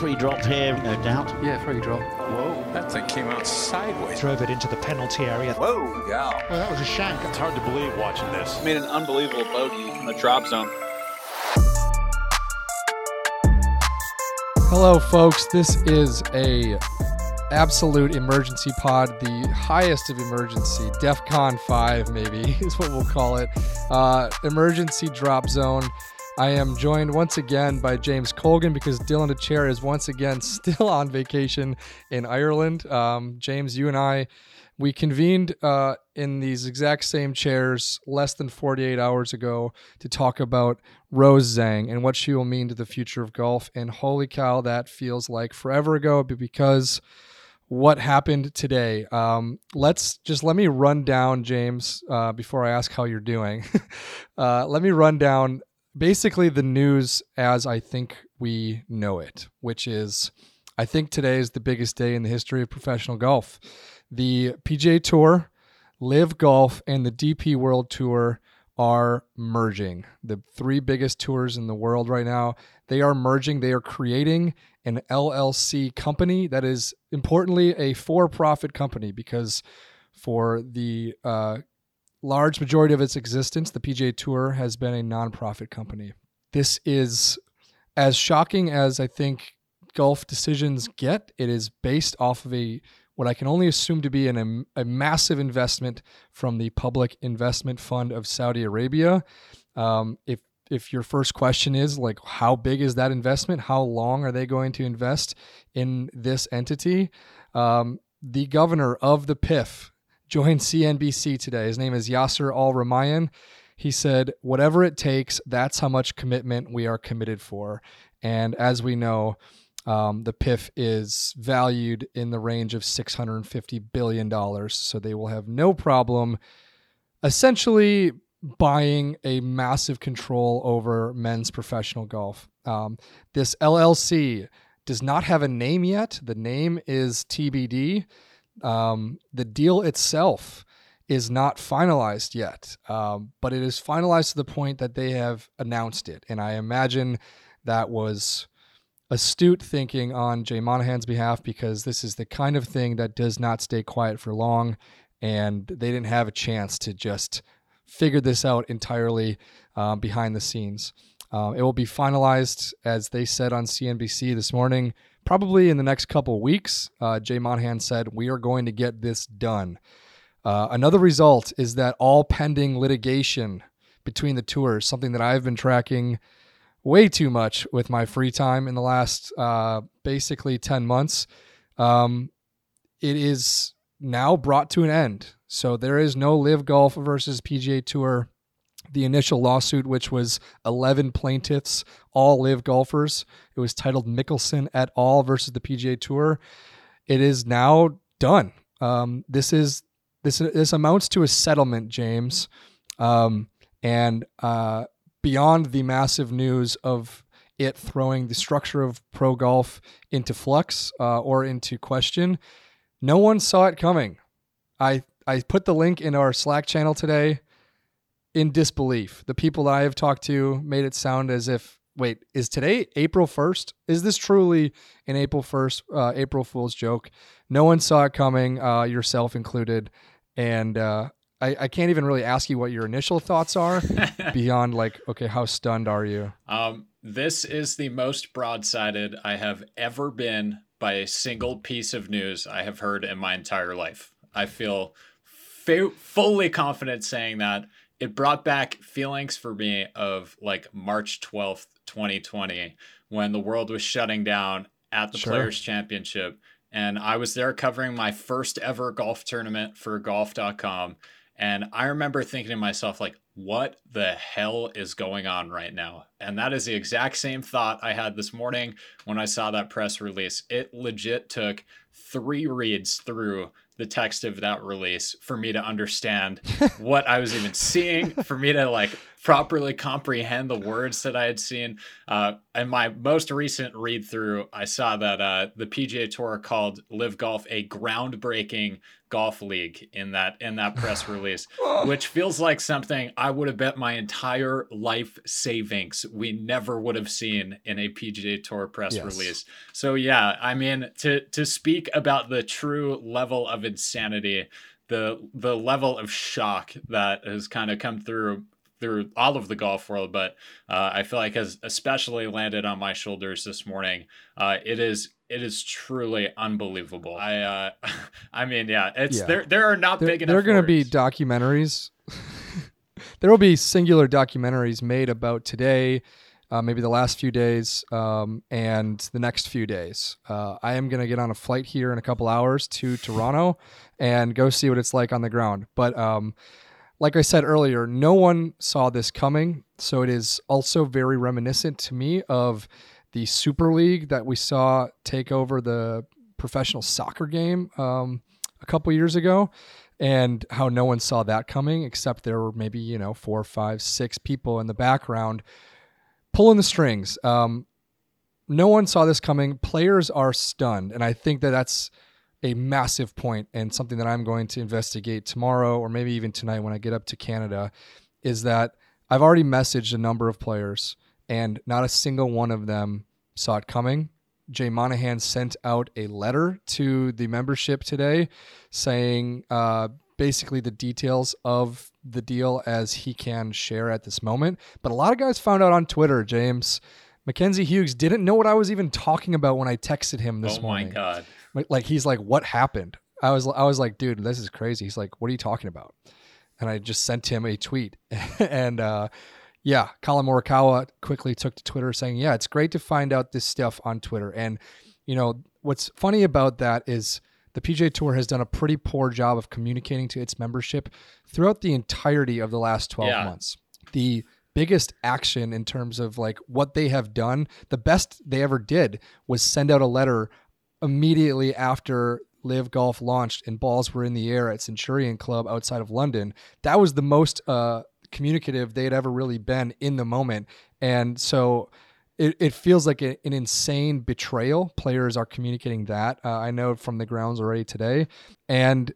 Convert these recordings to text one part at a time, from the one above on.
Free drop here, no doubt. Yeah, free drop. Whoa, that thing came out sideways. Drove it into the penalty area. Whoa, yeah. Well, that was a shank. It's hard to believe watching this. Made an unbelievable bogey in the drop zone. Hello, folks. This is a absolute emergency pod, the highest of emergency, DEFCON 5, maybe is what we'll call it. Uh, emergency drop zone. I am joined once again by James Colgan because Dylan Dethier is once again still on vacation in Ireland. Um, James, you and I, we convened uh, in these exact same chairs less than 48 hours ago to talk about Rose Zhang and what she will mean to the future of golf. And holy cow, that feels like forever ago, because what happened today. Um, let's just let me run down, James, uh, before I ask how you're doing. uh, let me run down basically the news as I think we know it, which is I think today is the biggest day in the history of professional golf. The PGA Tour, LIV Golf, and the DP World Tour are merging. The three biggest tours in the world right now, they are merging. They are creating an LLC company that is importantly a for-profit company because for the uh, large majority of its existence, the PGA Tour has been a nonprofit company. This is as shocking as I think golf decisions get. It is based off of a what I can only assume to be an, a, massive investment from the Public Investment Fund of Saudi Arabia. Um, if if your first question is like how big is that investment how long are they going to invest in this entity um, the governor of the pif joined cnbc today his name is yasser al rumayyan he said whatever it takes that's how much commitment we are committed for and as we know um, the PIF is valued in the range of $650 billion. So they will have no problem essentially buying a massive control over men's professional golf. Um, this LLC does not have a name yet. The name is TBD. Um, the deal itself is not finalized yet, um, but it is finalized to the point that they have announced it. And I imagine that was astute thinking on Jay Monahan's behalf because this is the kind of thing that does not stay quiet for long. And they didn't have a chance to just figure this out entirely um, behind the scenes. Uh, it will be finalized, as they said on CNBC this morning, probably in the next couple weeks. Uh, Jay Monahan said, We are going to get this done. Uh, another result is that all pending litigation between the tours, something that I've been tracking way too much with my free time in the last uh, basically 10 months, um, it is now brought to an end. So there is no LIV Golf versus PGA Tour. The initial lawsuit, which was 11 plaintiffs, all LIV golfers, it was titled Mickelson et al. versus the PGA Tour. It is now done. Um, this is this this amounts to a settlement, James, um, and uh, beyond the massive news of it throwing the structure of pro golf into flux uh, or into question, no one saw it coming. I I put the link in our Slack channel today in disbelief. The people that I have talked to made it sound as if, wait, is today April 1st? Is this truly an April 1st, uh, April Fool's joke? No one saw it coming, uh, yourself included. And uh, I, I can't even really ask you what your initial thoughts are beyond like, okay, how stunned are you? Um, this is the most broadsided I have ever been by a single piece of news I have heard in my entire life. I feel fully confident saying that it brought back feelings for me of like March 12th, 2020, when the world was shutting down at the sure. Players Championship. And I was there covering my first ever golf tournament for golf.com. And I remember thinking to myself, like, what the hell is going on right now? And that is the exact same thought I had this morning when I saw that press release. It legit took three reads through the text of that release for me to understand what I was even seeing, for me to like properly comprehend the words that I had seen. Uh, in my most recent read through, I saw that uh, the PGA Tour called LIV Golf a groundbreaking golf league in that in that press release, which feels like something I would have bet my entire life savings we never would have seen in a PGA Tour press Yes. release. So yeah, I mean to to speak about the true level of insanity, the the level of shock that has kind of come through through all of the golf world, but uh, I feel like has especially landed on my shoulders this morning. Uh, it is it is truly unbelievable. I uh, I mean, yeah, it's Yeah. there. There are not There, big enough. there are going to be documentaries. there will be singular documentaries made about today, uh, maybe the last few days, um, and the next few days. Uh, I am going to get on a flight here in a couple hours to Toronto and go see what it's like on the ground. But um, like I said earlier, no one saw this coming. So it is also very reminiscent to me of the Super League that we saw take over the professional soccer game um, a couple years ago, and how no one saw that coming except there were maybe, you know, four, five, six people in the background pulling the strings. Um, no one saw this coming. Players are stunned. And I think that that's a massive point and something that I'm going to investigate tomorrow or maybe even tonight when I get up to Canada is that I've already messaged a number of players and not a single one of them saw it coming. Jay Monahan sent out a letter to the membership today saying uh, basically the details of the deal as he can share at this moment. But a lot of guys found out on Twitter, James. Mackenzie Hughes didn't know what I was even talking about when I texted him this oh morning. Oh my god! Like, like he's like, "What happened?" I was I was like, "Dude, this is crazy." He's like, "What are you talking about?" And I just sent him a tweet, and uh, yeah, Collin Morikawa quickly took to Twitter saying, "Yeah, it's great to find out this stuff on Twitter." And you know what's funny about that is the PGA Tour has done a pretty poor job of communicating to its membership throughout the entirety of the last 12 Yeah. months. The biggest action in terms of like what they have done, the best they ever did was send out a letter immediately after LIV Golf launched and balls were in the air at Centurion Club outside of London. That was the most uh, communicative they had ever really been in the moment. And so it, it feels like a, an insane betrayal. Players are communicating that. Uh, I know from the grounds already today. And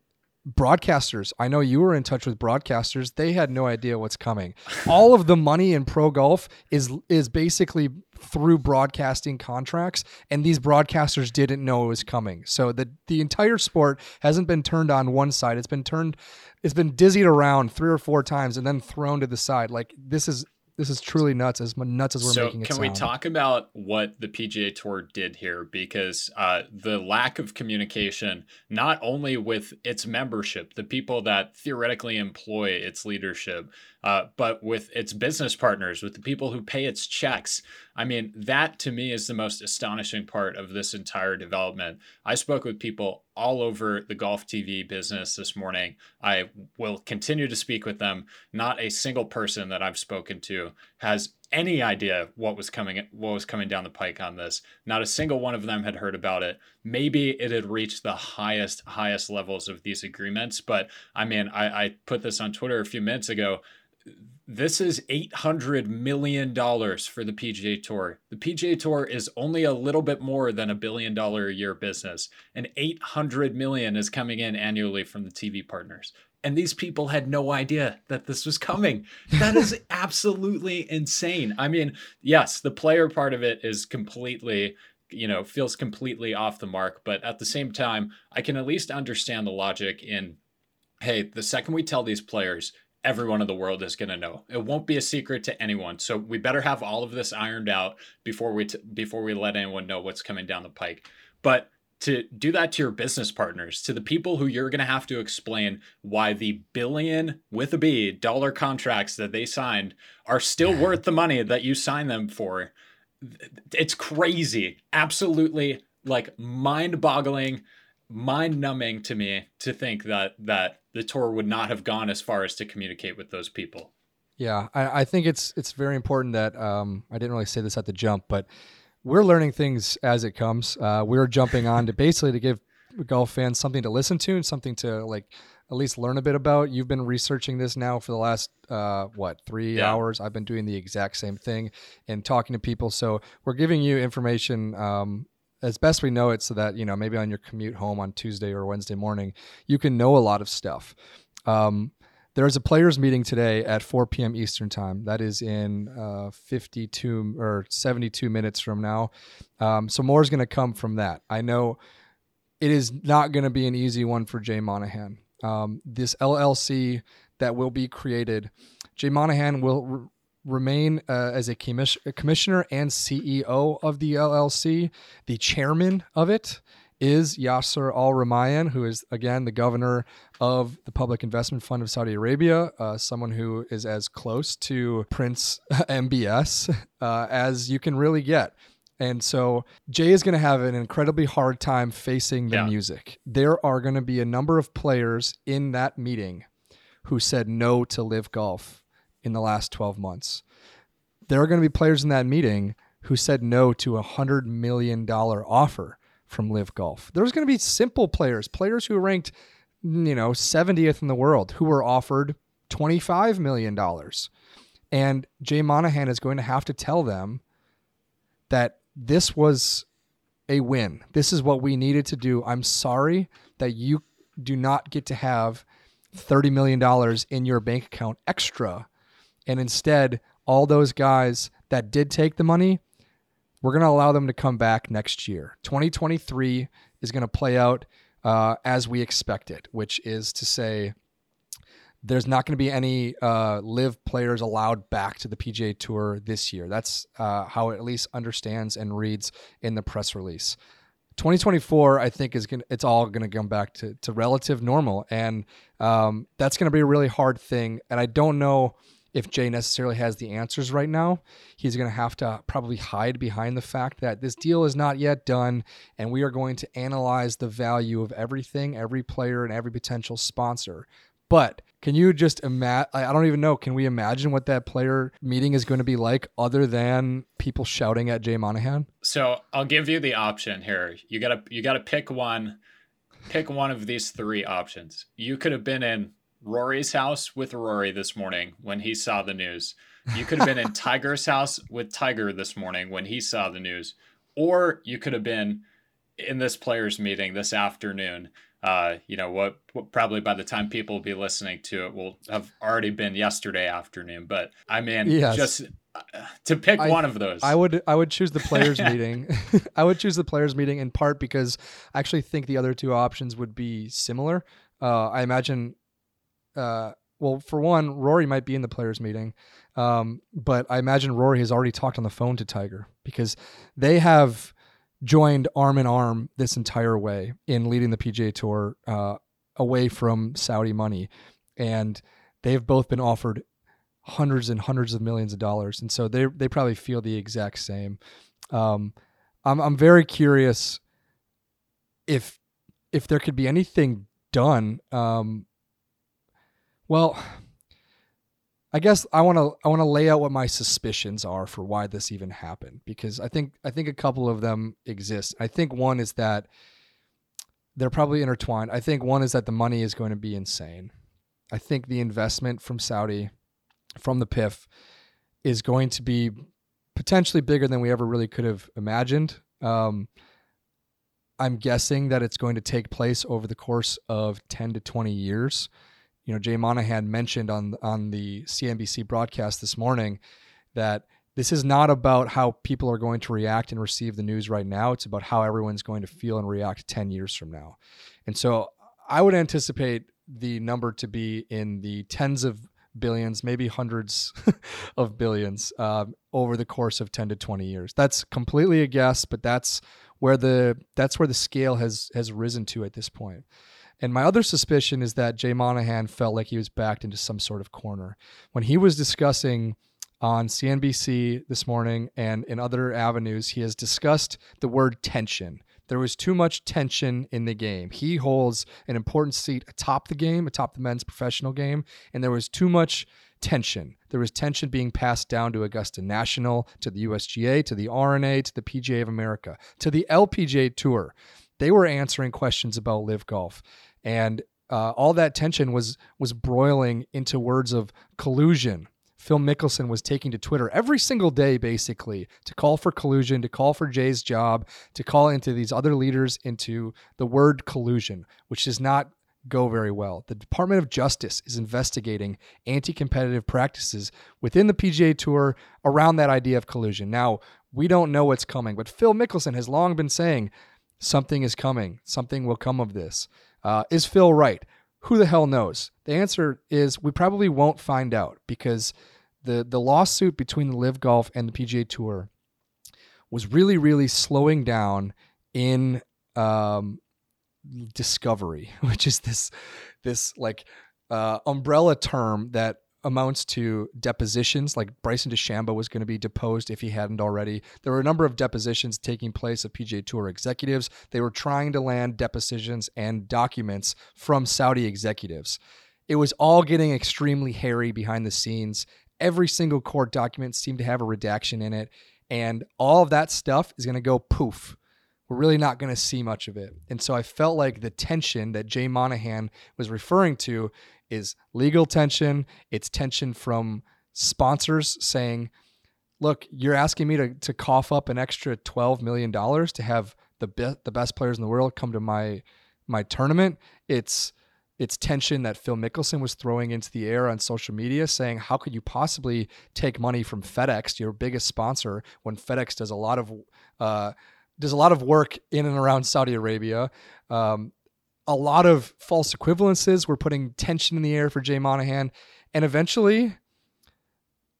broadcasters, I know you were in touch with broadcasters. They had no idea what's coming. All of the money in pro golf is is basically through broadcasting contracts, and these broadcasters didn't know it was coming. So the the entire sport hasn't been turned on one side. It's been turned, it's been dizzied around three or four times and then thrown to the side. Like this is this is truly nuts. As nuts as we're so making it can sound. we talk about what the PGA Tour did here? Because uh, the lack of communication, not only with its membership, the people that theoretically employ its leadership, uh, but with its business partners, with the people who pay its checks. I mean, that to me is the most astonishing part of this entire development. I spoke with people all over the golf TV business this morning. I will continue to speak with them. Not a single person that I've spoken to has any idea what was coming what was coming down the pike on this. Not a single one of them had heard about it. Maybe it had reached the highest highest levels of these agreements, but I mean, I, I put this on Twitter a few minutes ago this is $800 million for the PGA Tour. The PGA Tour is only a little bit more than a billion dollar a year business, and 800 million is coming in annually from the TV partners. And these people had no idea that this was coming. That is absolutely insane. I mean, yes, the player part of it is completely you know feels completely off the mark but at the same time i can at least understand the logic in hey the second we tell these players everyone in the world is going to know. It won't be a secret to anyone. So we better have all of this ironed out before we t- before we let anyone know what's coming down the pike. But to do that to your business partners, to the people who you're going to have to explain why the billion with a B dollar contracts that they signed are still worth the money that you signed them for. It's crazy. Absolutely like mind-boggling mind numbing to me to think that that the tour would not have gone as far as to communicate with those people. Yeah, I, I think it's it's very important that um, I didn't really say this at the jump, but we're learning things as it comes. Uh, we're jumping on to basically to give golf fans something to listen to and something to like at least learn a bit about. You've been researching this now for the last uh, what three Yeah. hours. I've been doing the exact same thing and talking to people. So we're giving you information um, as best we know it, so that you know maybe on your commute home on Tuesday or Wednesday morning, you can know a lot of stuff. Um, there's a players meeting today at 4 p.m. Eastern time. That is in uh, 52 or 72 minutes from now. Um, so more is going to come from that. I know it is not going to be an easy one for Jay Monahan. Um, this LLC that will be created, Jay Monahan will remain uh, as a, commis- commissioner and CEO of the LLC. The chairman of it is Yasser Al Rumayyan, who is again the governor of the Public Investment Fund of Saudi Arabia, uh, someone who is as close to Prince MBS uh, as you can really get. And so Jay is going to have an incredibly hard time facing the Yeah. music. There are going to be a number of players in that meeting who said no to LIV golf in the last 12 months. There are going to be players in that meeting who said no to a $100 million offer from LIV golf. There's going to be simple players, players who ranked, you know, 70th in the world who were offered $25 million. And Jay Monahan is going to have to tell them that this was a win. This is what we needed to do. I'm sorry that you do not get to have $30 million in your bank account extra. And instead, all those guys that did take the money, we're going to allow them to come back next year. 2023 is going to play out uh, as we expect it, which is to say, there's not going to be any uh, LIV players allowed back to the PGA Tour this year. That's uh, how it at least understands and reads in the press release. 2024, I think is gonna it's all gonna come back to to relative normal, and um, that's gonna be a really hard thing. And I don't know if Jay necessarily has the answers right now. He's gonna have to probably hide behind the fact that this deal is not yet done, and we are going to analyze the value of everything, every player, and every potential sponsor. But can you just imagine? I don't even know. Can we imagine what that player meeting is going to be like, other than people shouting at Jay Monahan? So I'll give you the option here. You gotta you gotta pick one. Pick one of these three options. You could have been in Rory's house with Rory this morning when he saw the news. You could have been in Tiger's house with Tiger this morning when he saw the news. Or you could have been in this players meeting this afternoon. Uh, you know what, what? Probably by the time people will be listening to it, will have already been yesterday afternoon. But I mean, Yes. just uh, to pick I- one of those. I would I would choose the players meeting. I would choose the players meeting in part because I actually think the other two options would be similar. Uh, I imagine, uh, well, for one, Rory might be in the players meeting, um, but I imagine Rory has already talked on the phone to Tiger because they have joined arm in arm this entire way in leading the PGA Tour uh, away from Saudi money, and they've both been offered hundreds and hundreds of millions of dollars, and so they they probably feel the exact same. Um, I'm I'm very curious if if there could be anything done. Um, well, I guess I want to I want to lay out what my suspicions are for why this even happened because I think I think a couple of them exist. I think one is that they're probably intertwined. I think one is that the money is going to be insane. I think the investment from Saudi from the PIF is going to be potentially bigger than we ever really could have imagined. Um, I'm guessing that it's going to take place over the course of 10 to 20 years. You know, Jay Monahan mentioned on on the CNBC broadcast this morning that this is not about how people are going to react and receive the news right now. It's about how everyone's going to feel and react 10 years from now. And so I would anticipate the number to be in the tens of billions, maybe hundreds of billions um, over the course of 10 to 20 years. That's completely a guess, but that's where the that's where the scale has has risen to at this point. And my other suspicion is that Jay Monahan felt like he was backed into some sort of corner when he was discussing on CNBC this morning and in other avenues. He has discussed the word tension. There was too much tension in the game. He holds an important seat atop the game, atop the men's professional game, and there was too much tension. There was tension being passed down to Augusta National, to the USGA, to the R&A, to the PGA of America, to the LPGA Tour. They were answering questions about LIV golf. And uh, all that tension was was broiling into words of collusion. Phil Mickelson was taking to Twitter every single day, basically, to call for collusion, to call for Jay's job, to call into these other leaders into the word collusion, which does not go very well. The Department of Justice is investigating anti competitive practices within the PGA Tour around that idea of collusion. Now, we don't know what's coming, but Phil Mickelson has long been saying something is coming, something will come of this. Uh, is Phil right? Who the hell knows? The answer is we probably won't find out because the the lawsuit between the LIV Golf and the PGA Tour was really, really slowing down in um, discovery, which is this this like uh, umbrella term that amounts to depositions. Like Bryson DeChambeau was going to be deposed if he hadn't already. There were a number of depositions taking place of PGA Tour executives. They were trying to land depositions and documents from Saudi executives. It was all getting extremely hairy behind the scenes. Every single court document seemed to have a redaction in it. And all of that stuff is going to go poof we're really not going to see much of it. And so I felt like the tension that Jay Monahan was referring to is legal tension. It's tension from sponsors saying, look, you're asking me to, to cough up an extra $12 million to have the, be- the best players in the world come to my, my tournament. It's, it's tension that Phil Mickelson was throwing into the air on social media, saying, How could you possibly take money from FedEx, your biggest sponsor, when FedEx does a lot of uh, does a lot of work in and around Saudi Arabia. Um, a lot of false equivalences were putting tension in the air for Jay Monahan, and eventually,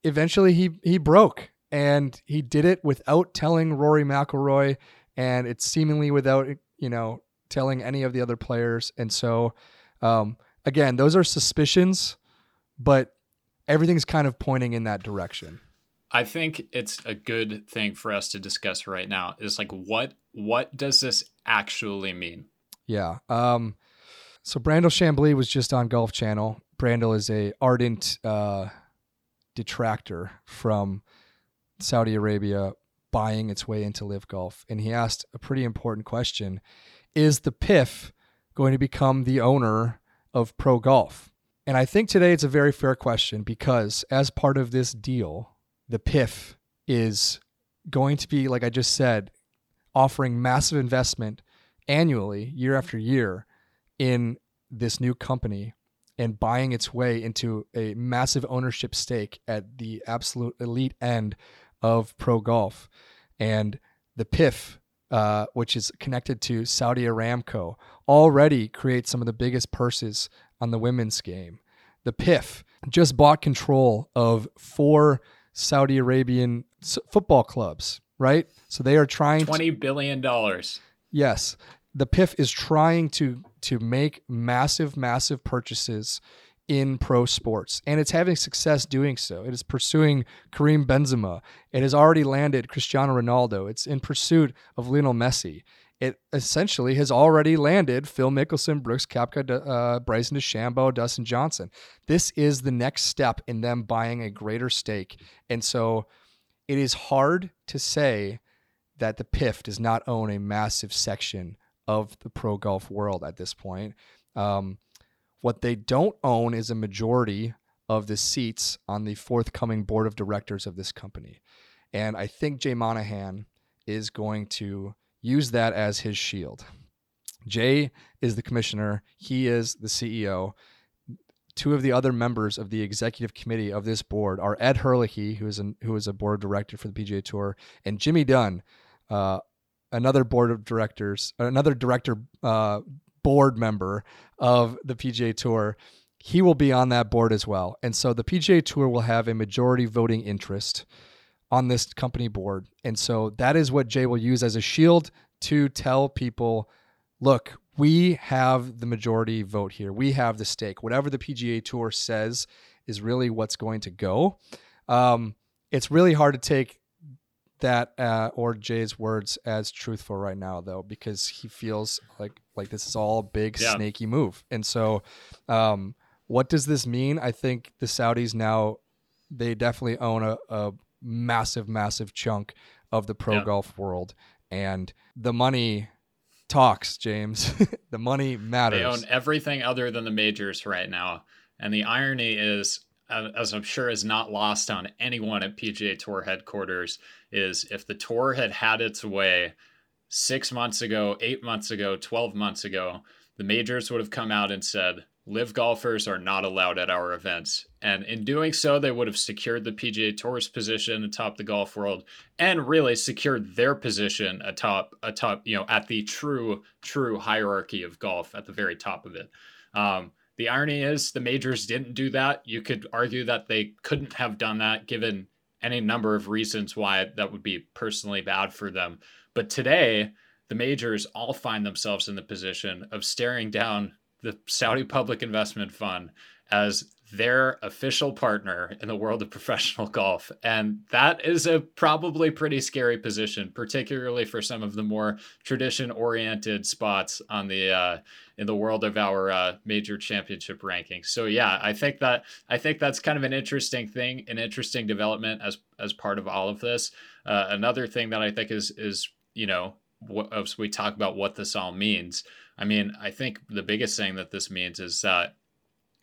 eventually he he broke, and he did it without telling Rory McIlroy, and it's seemingly without you know telling any of the other players. And so, um, again, those are suspicions, but everything's kind of pointing in that direction. I think it's a good thing for us to discuss right now is like what what does this actually mean? Yeah. Um so Brandel Chamblee was just on Golf Channel. Brandel is a ardent uh detractor from Saudi Arabia buying its way into LIV golf and he asked a pretty important question is the PIF going to become the owner of pro golf and i think today it's a very fair question because as part of this deal the PIF is going to be, like I just said, offering massive investment annually, year after year, in this new company and buying its way into a massive ownership stake at the absolute elite end of pro golf. And the PIF, uh, which is connected to Saudi Aramco, already creates some of the biggest purses on the women's game. The PIF just bought control of four Saudi Arabian football clubs, right? So they are trying twenty billion dollars. Yes, the PIF is trying to to make massive, massive purchases in pro sports, and it's having success doing so. It is pursuing Karim Benzema. It has already landed Cristiano Ronaldo. It's in pursuit of Lionel Messi it essentially has already landed Phil Mickelson, Brooks Koepka, uh, Bryson DeChambeau, Dustin Johnson. This is the next step in them buying a greater stake. And so it is hard to say that the PIF does not own a massive section of the pro golf world at this point. Um, what they don't own is a majority of the seats on the forthcoming board of directors of this company. And I think Jay Monahan is going to use that as his shield. Jay is the commissioner, he is the CEO. Two of the other members of the executive committee of this board are Ed Herlihy, who is, an, who is a board director for the PGA Tour, and Jimmy Dunn, uh, another board of directors, another director uh, board member of the PGA Tour. He will be on that board as well. And so the PGA Tour will have a majority voting interest on this company board. And so that is what Jay will use as a shield to tell people look, we have the majority vote here. We have the stake. Whatever the PGA Tour says is really what's going to go. Um, it's really hard to take that uh, or Jay's words as truthful right now, though, because he feels like like this is all a big yeah. snaky move. And so, um, what does this mean? I think the Saudis now they definitely own a, a massive, massive chunk of the pro yeah. golf world. And the money talks, James. the money matters. They own everything other than the majors right now. And the irony is, as I'm sure is not lost on anyone at PGA Tour headquarters, is if the tour had had its way six months ago, eight months ago, 12 months ago, the majors would have come out and said, LIV golfers are not allowed at our events. And in doing so, they would have secured the PGA Tour's position atop the golf world and really secured their position atop atop, you know, at the true, true hierarchy of golf at the very top of it. Um, the irony is the majors didn't do that. You could argue that they couldn't have done that given any number of reasons why that would be personally bad for them. But today, the majors all find themselves in the position of staring down the Saudi Public Investment Fund as their official partner in the world of professional golf. And that is a probably pretty scary position, particularly for some of the more tradition oriented spots on the uh, in the world of our uh, major championship rankings. So yeah, I think that I think that's kind of an interesting thing, an interesting development as as part of all of this. Uh, another thing that I think is is you know as we talk about what this all means. I mean, I think the biggest thing that this means is that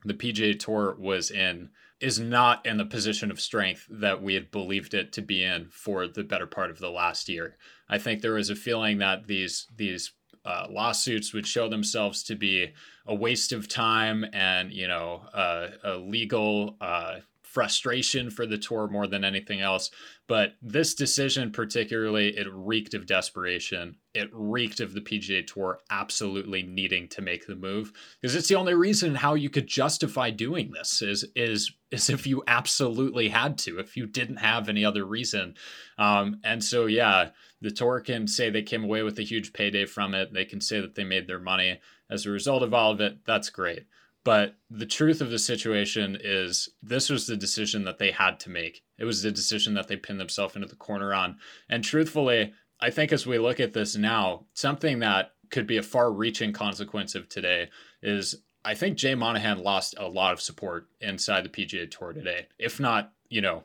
the PGA Tour was in is not in the position of strength that we had believed it to be in for the better part of the last year. I think there was a feeling that these these uh, lawsuits would show themselves to be a waste of time and you know uh, a legal uh, frustration for the tour more than anything else. But this decision, particularly, it reeked of desperation. It reeked of the PGA Tour absolutely needing to make the move because it's the only reason how you could justify doing this is is is if you absolutely had to, if you didn't have any other reason. Um, and so, yeah, the tour can say they came away with a huge payday from it. They can say that they made their money as a result of all of it. That's great. But the truth of the situation is, this was the decision that they had to make. It was the decision that they pinned themselves into the corner on. And truthfully, I think as we look at this now, something that could be a far reaching consequence of today is I think Jay Monahan lost a lot of support inside the PGA Tour today, if not, you know,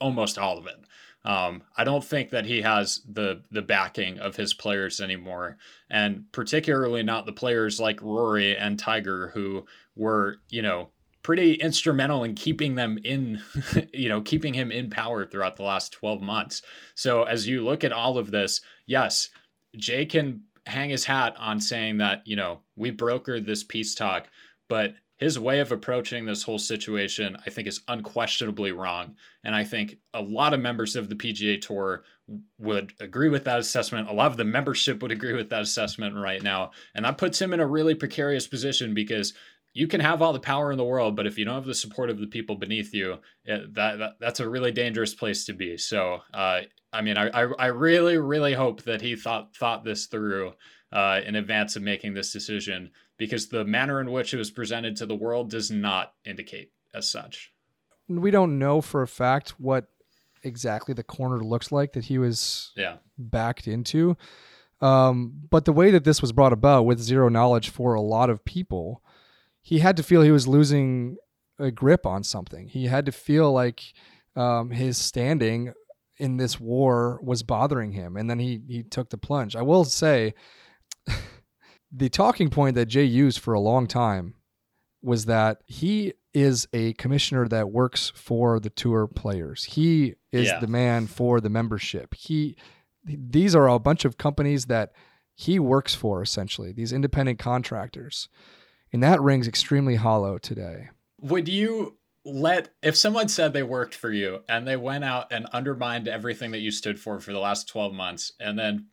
almost all of it. Um, I don't think that he has the the backing of his players anymore, and particularly not the players like Rory and Tiger who were, you know, pretty instrumental in keeping them in, you know, keeping him in power throughout the last 12 months. So as you look at all of this, yes, Jay can hang his hat on saying that, you know, we brokered this peace talk, but his way of approaching this whole situation, I think, is unquestionably wrong. And I think a lot of members of the PGA Tour would agree with that assessment. A lot of the membership would agree with that assessment right now. And that puts him in a really precarious position because you can have all the power in the world, but if you don't have the support of the people beneath you, it, that, that, that's a really dangerous place to be. So, uh, I mean, I, I, I really, really hope that he thought thought this through uh, in advance of making this decision because the manner in which it was presented to the world does not indicate as such. We don't know for a fact what exactly the corner looks like that he was yeah. backed into. Um, but the way that this was brought about with zero knowledge for a lot of people, he had to feel he was losing a grip on something. He had to feel like um, his standing in this war was bothering him, and then he he took the plunge. I will say the talking point that Jay used for a long time was that he is a commissioner that works for the tour players. He is yeah. the man for the membership. He these are a bunch of companies that he works for essentially, these independent contractors. And that rings extremely hollow today. Would you let if someone said they worked for you and they went out and undermined everything that you stood for for the last 12 months and then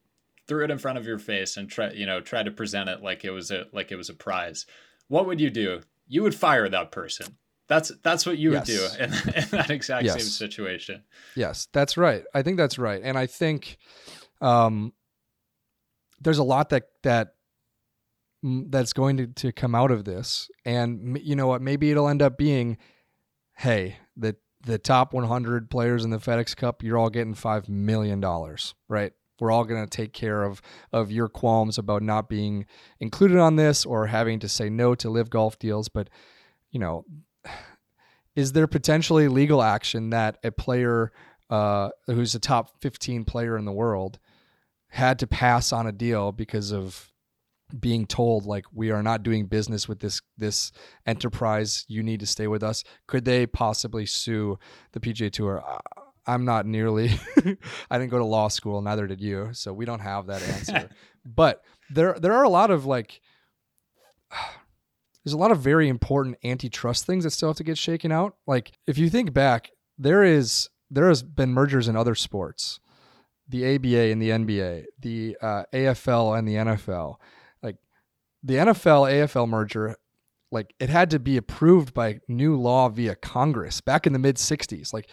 threw it in front of your face and try you know try to present it like it was a like it was a prize what would you do you would fire that person that's that's what you yes. would do in, in that exact yes. same situation yes that's right i think that's right and i think um there's a lot that that that's going to, to come out of this. And you know what? Maybe it'll end up being hey the the top 100 players in the FedEx Cup you're all getting 5 million dollars right? We're all going to take care of of your qualms about not being included on this or having to say no to LIV golf deals. But you know is there potentially legal action that a player uh, who's a top 15 player in the world had to pass on a deal because of being told like we are not doing business with this this enterprise. You need to stay with us. Could they possibly sue the PGA Tour? I'm not nearly I didn't go to law school neither did you so we don't have that answer. But there there are a lot of like there's a lot of very important antitrust things that still have to get shaken out. Like if you think back there is there has been mergers in other sports. The ABA and the NBA the uh, AFL and the NFL the NFL AFL merger like it had to be approved by new law via Congress back in the mid 60s like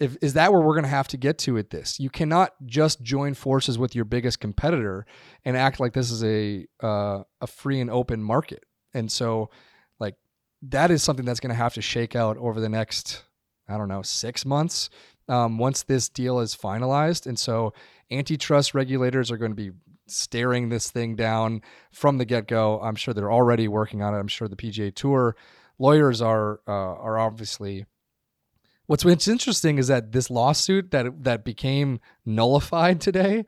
if, is that where we're going to have to get to with this? You cannot just join forces with your biggest competitor and act like this is a uh, a free and open market. And so, like that is something that's going to have to shake out over the next, I don't know, six months um, once this deal is finalized. And so, antitrust regulators are going to be staring this thing down from the get go. I'm sure they're already working on it. I'm sure the PGA Tour lawyers are uh, are obviously What's what's interesting is that this lawsuit that that became nullified today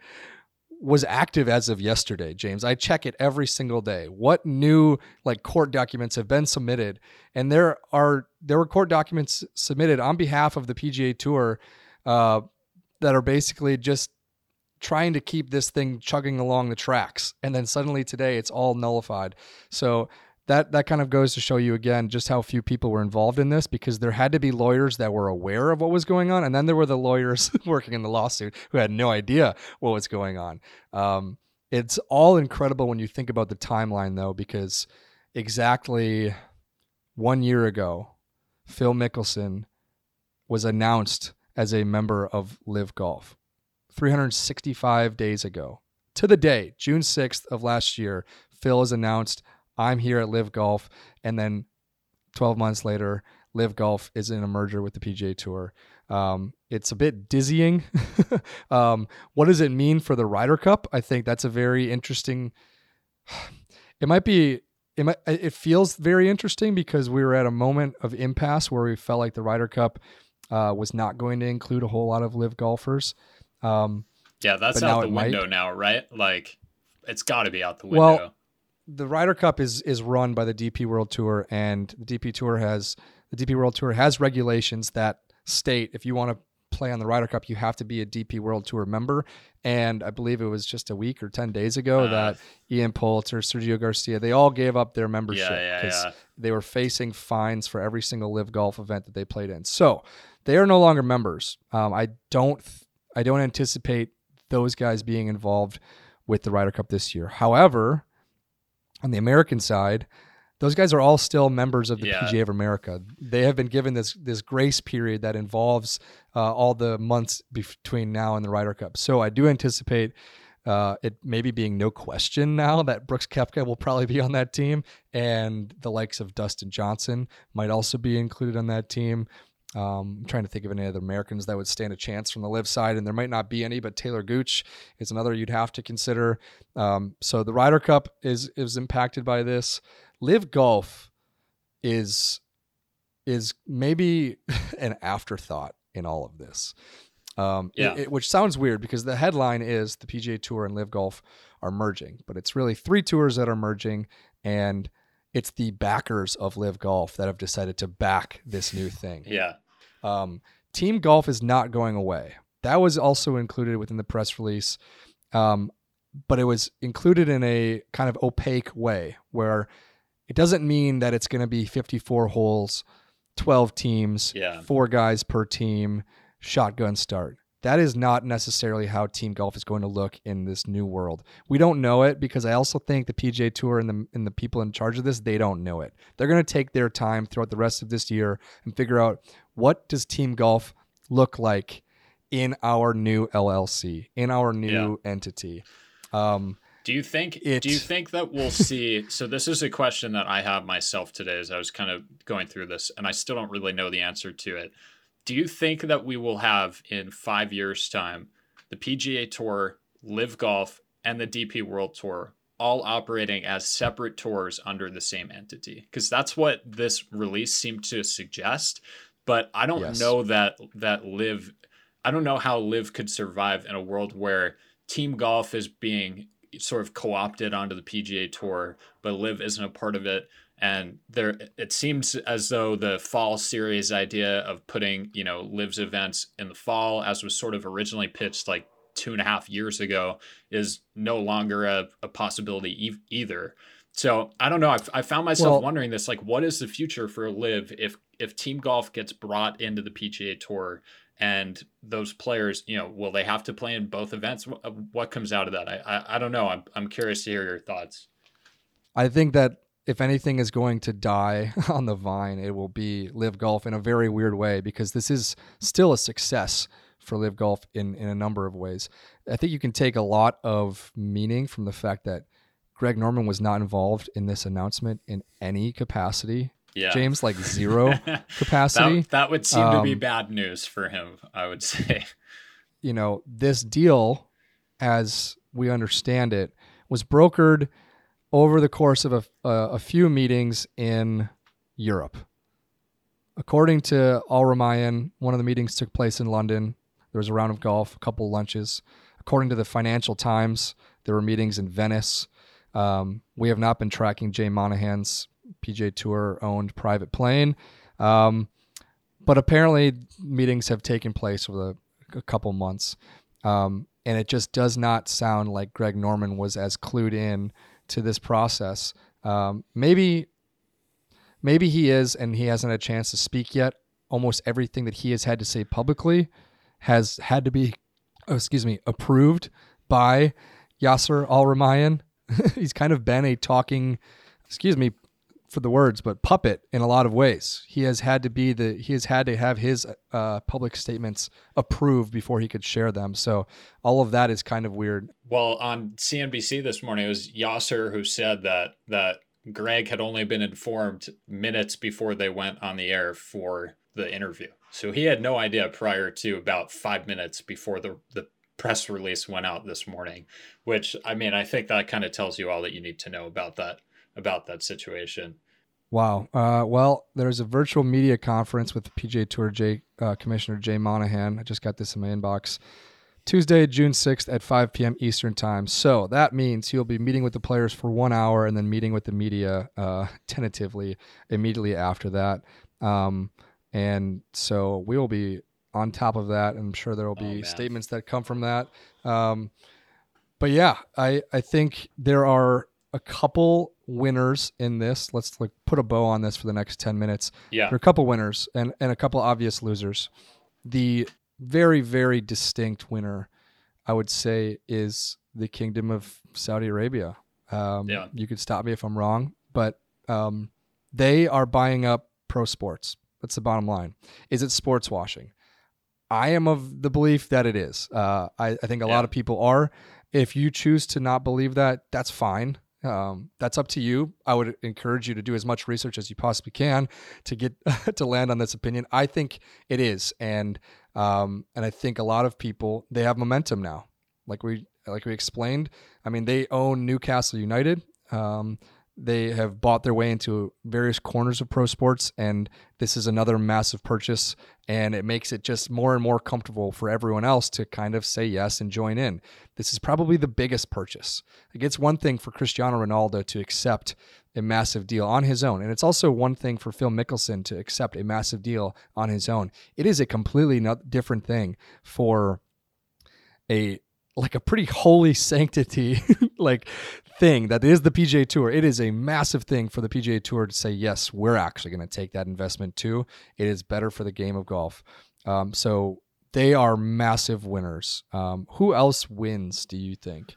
was active as of yesterday, James. I check it every single day. What new like court documents have been submitted? And there are there were court documents submitted on behalf of the PGA Tour uh, that are basically just trying to keep this thing chugging along the tracks. And then suddenly today it's all nullified. So that that kind of goes to show you again just how few people were involved in this because there had to be lawyers that were aware of what was going on and then there were the lawyers working in the lawsuit who had no idea what was going on um, it's all incredible when you think about the timeline though because exactly one year ago phil mickelson was announced as a member of LIV golf 365 days ago to the day june 6th of last year phil has announced I'm here at LIV Golf, and then 12 months later, LIV Golf is in a merger with the PGA Tour. Um, it's a bit dizzying. um, what does it mean for the Ryder Cup? I think that's a very interesting. It might be. It might. It feels very interesting because we were at a moment of impasse where we felt like the Ryder Cup uh, was not going to include a whole lot of LIV golfers. Um, yeah, that's out the window might. now, right? Like, it's got to be out the window. Well, the Ryder Cup is is run by the DP World Tour, and the DP Tour has the DP World Tour has regulations that state if you want to play on the Ryder Cup, you have to be a DP World Tour member. And I believe it was just a week or ten days ago uh, that Ian Poulter, Sergio Garcia, they all gave up their membership because yeah, yeah, yeah. they were facing fines for every single LIV golf event that they played in. So they are no longer members. Um, I don't I don't anticipate those guys being involved with the Ryder Cup this year. However, on the American side, those guys are all still members of the yeah. PGA of America. They have been given this this grace period that involves uh, all the months between now and the Ryder Cup. So I do anticipate uh, it maybe being no question now that Brooks Koepka will probably be on that team, and the likes of Dustin Johnson might also be included on that team. Um, I'm trying to think of any other Americans that would stand a chance from the LIV side, and there might not be any, but Taylor Gooch is another you'd have to consider. Um, so the Ryder Cup is is impacted by this. LIV Golf is is maybe an afterthought in all of this. Um, yeah. It, it, which sounds weird because the headline is the PGA Tour and LIV Golf are merging, but it's really three tours that are merging, and it's the backers of LIV Golf that have decided to back this new thing. Yeah. Um, team golf is not going away. That was also included within the press release, um, but it was included in a kind of opaque way where it doesn't mean that it's going to be 54 holes, 12 teams, yeah. four guys per team, shotgun start that is not necessarily how team golf is going to look in this new world. We don't know it because I also think the PGA Tour and the and the people in charge of this they don't know it. They're going to take their time throughout the rest of this year and figure out what does team golf look like in our new LLC, in our new yeah. entity. Um, do you think it, do you think that we'll see so this is a question that I have myself today as I was kind of going through this and I still don't really know the answer to it do you think that we will have in five years' time the PGA Tour, LIV Golf, and the DP World Tour all operating as separate tours under the same entity? Because that's what this release seemed to suggest. But I don't yes. know that that LIV. I don't know how LIV could survive in a world where Team Golf is being sort of co-opted onto the PGA Tour, but LIV isn't a part of it. And there, it seems as though the fall series idea of putting, you know, LIV's events in the fall, as was sort of originally pitched like two and a half years ago, is no longer a, a possibility e- either. So I don't know. I've, I found myself well, wondering this: like, what is the future for LIV if if Team Golf gets brought into the PGA Tour and those players, you know, will they have to play in both events? What comes out of that? I I, I don't know. I'm I'm curious to hear your thoughts. I think that if anything is going to die on the vine, it will be LIV Golf in a very weird way because this is still a success for LIV Golf in in a number of ways. I think you can take a lot of meaning from the fact that Greg Norman was not involved in this announcement in any capacity yeah. James like zero capacity. that, that, would seem um, to be um, bad news for him, I would say. You know, this deal, as we understand it, was brokered over the course of a, a, few meetings in Europe. According to Al Rumayyan, one of the meetings took place in London. There was a round of golf, a couple lunches. According to the Financial Times, there were meetings in Venice. Um, we have not been tracking Jay Monahan's PGA Tour owned private plane. Um, but apparently, meetings have taken place over the, a couple months. Um, and it just does not sound like Greg Norman was as clued in to this process. Um, maybe, maybe he is, and he hasn't had a chance to speak yet. Almost everything that he has had to say publicly has had to be, oh, excuse me, approved by Yasser Al Rumayyan. He's kind of been a talking, excuse me, for the words, but puppet in a lot of ways. He has had to be the he has had to have his uh, public statements approved before he could share them. So all of that is kind of weird. Well, on CNBC this morning, it was Yasser who said that that Greg had only been informed minutes before they went on the air for the interview. So he had no idea prior to about five minutes before the the press release went out this morning. Which I mean, I think that kind of tells you all that you need to know about that about that situation. Wow. Uh, well, there's a virtual media conference with the PGA Tour J, uh, Commissioner Jay Monahan. I just got this in my inbox. Tuesday, June 6th at 5 p.m. Eastern Time. So that means he'll be meeting with the players for one hour and then meeting with the media uh, tentatively immediately after that. Um, and so we will be on top of that. I'm sure there will be oh, statements that come from that. Um, but yeah, I, I think there are a couple winners in this. Let's like put a bow on this for the next 10 minutes. Yeah. There are a couple winners and, and a couple obvious losers. The very, very distinct winner, I would say, is the Kingdom of Saudi Arabia. Um, yeah. You could stop me if I'm wrong, but um, they are buying up pro sports. That's the bottom line. Is it sports washing? I am of the belief that it is. Uh, I, I, think a yeah. lot of people are. If you choose to not believe that, that's fine. Um, that's up to you. I would encourage you to do as much research as you possibly can to get to land on this opinion. I think it is, and um, and I think a lot of people they have momentum now. Like we like we explained. I mean, they own Newcastle United. Um, they have bought their way into various corners of pro sports, and this is another massive purchase. And it makes it just more and more comfortable for everyone else to kind of say yes and join in. This is probably the biggest purchase. Like it's one thing for Cristiano Ronaldo to accept a massive deal on his own, and it's also one thing for Phil Mickelson to accept a massive deal on his own. It is a completely different thing for a like a pretty holy sanctity like thing that is the PGA Tour. It is a massive thing for the PGA Tour to say, yes, we're actually going to take that investment too. It is better for the game of golf. Um, so they are massive winners. Um, who else wins, do you think?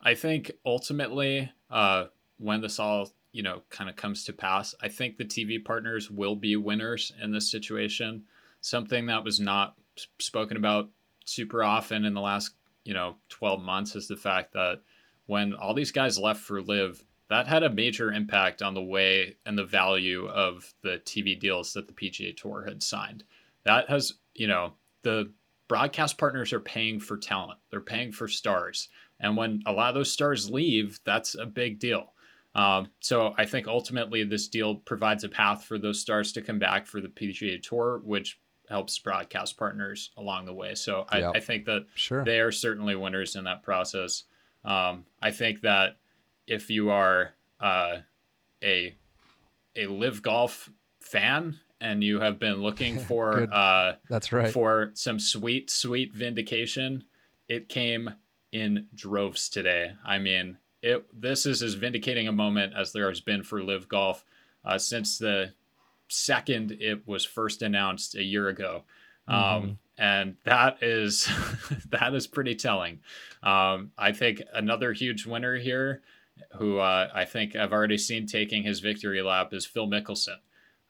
I think ultimately, uh, when this all you know kind of comes to pass, I think the TV partners will be winners in this situation. Something that was not spoken about super often in the last you know 12 months is the fact that when all these guys left for LIV that had a major impact on the way and the value of the TV deals that the PGA Tour had signed. That has, you know, the broadcast partners are paying for talent. They're paying for stars. And when a lot of those stars leave, that's a big deal. Um, so I think ultimately this deal provides a path for those stars to come back for the PGA Tour, which helps broadcast partners along the way. So I, I think that sure. they are certainly winners in that process. Um, I think that if you are uh, a a LIV golf fan and you have been looking for uh, That's right. for some sweet, sweet vindication. It came in droves today. I mean, it. This is as vindicating a moment as there has been for LIV Golf uh, since the second it was first announced a year ago, um, and that is that is pretty telling. Um, I think another huge winner here, who uh, I think I've already seen taking his victory lap, is Phil Mickelson.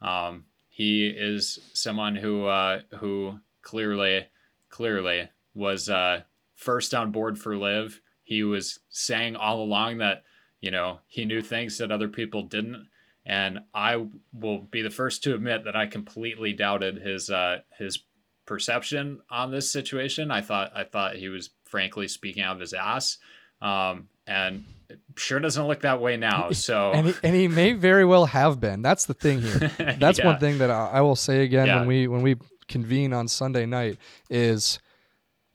Um, he is someone who uh, who clearly clearly was uh, first on board for LIV. He was saying all along that you know he knew things that other people didn't, and I will be the first to admit that I completely doubted his uh, his perception on this situation. I thought I thought he was frankly speaking out of his ass, um, and it sure doesn't look that way now. So and he, and he may very well have been. That's the thing here. That's Yeah. one thing that I, I will say again Yeah. when we when we convene on Sunday night is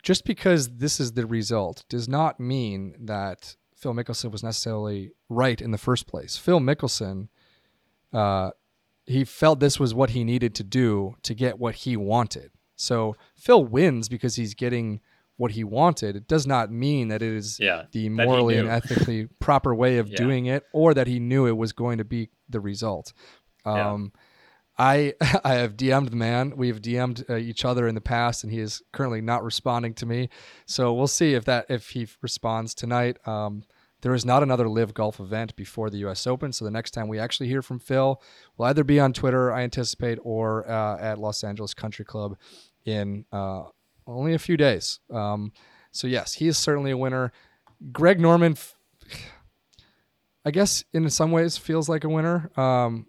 just because this is the result does not mean that Phil Mickelson was necessarily right in the first place. Phil Mickelson, uh, he felt this was what he needed to do to get what he wanted. So Phil wins because he's getting what he wanted. It does not mean that it is Yeah, the morally and ethically proper way of Yeah. doing it, or that he knew it was going to be the result. Yeah. Um, I I have DM'd the man. We've DM'd uh, each other in the past, and he is currently not responding to me. So we'll see if that if he responds tonight. Um, there is not another LIV golf event before the U.S. Open, so the next time we actually hear from Phil will either be on Twitter, I anticipate, or uh, at Los Angeles Country Club in uh, only a few days. Um, so yes, he is certainly a winner. Greg Norman, I guess in some ways feels like a winner. Um,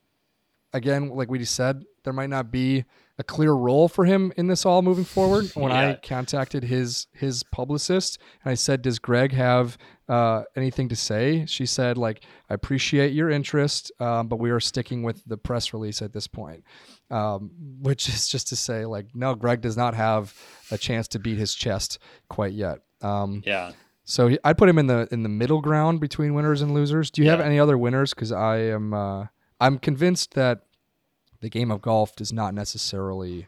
again, like we just said, there might not be a clear role for him in this all moving forward. When I contacted his his publicist and I said, "Does Greg have uh, anything to say?" She said, "Like I appreciate your interest, um, but we are sticking with the press release at this point." Um, which is just to say, like, no, Greg does not have a chance to beat his chest quite yet. Um, yeah. so he, I'd put him in the in the middle ground between winners and losers. Do you have any other winners? Because I am uh, I'm convinced that the game of golf does not necessarily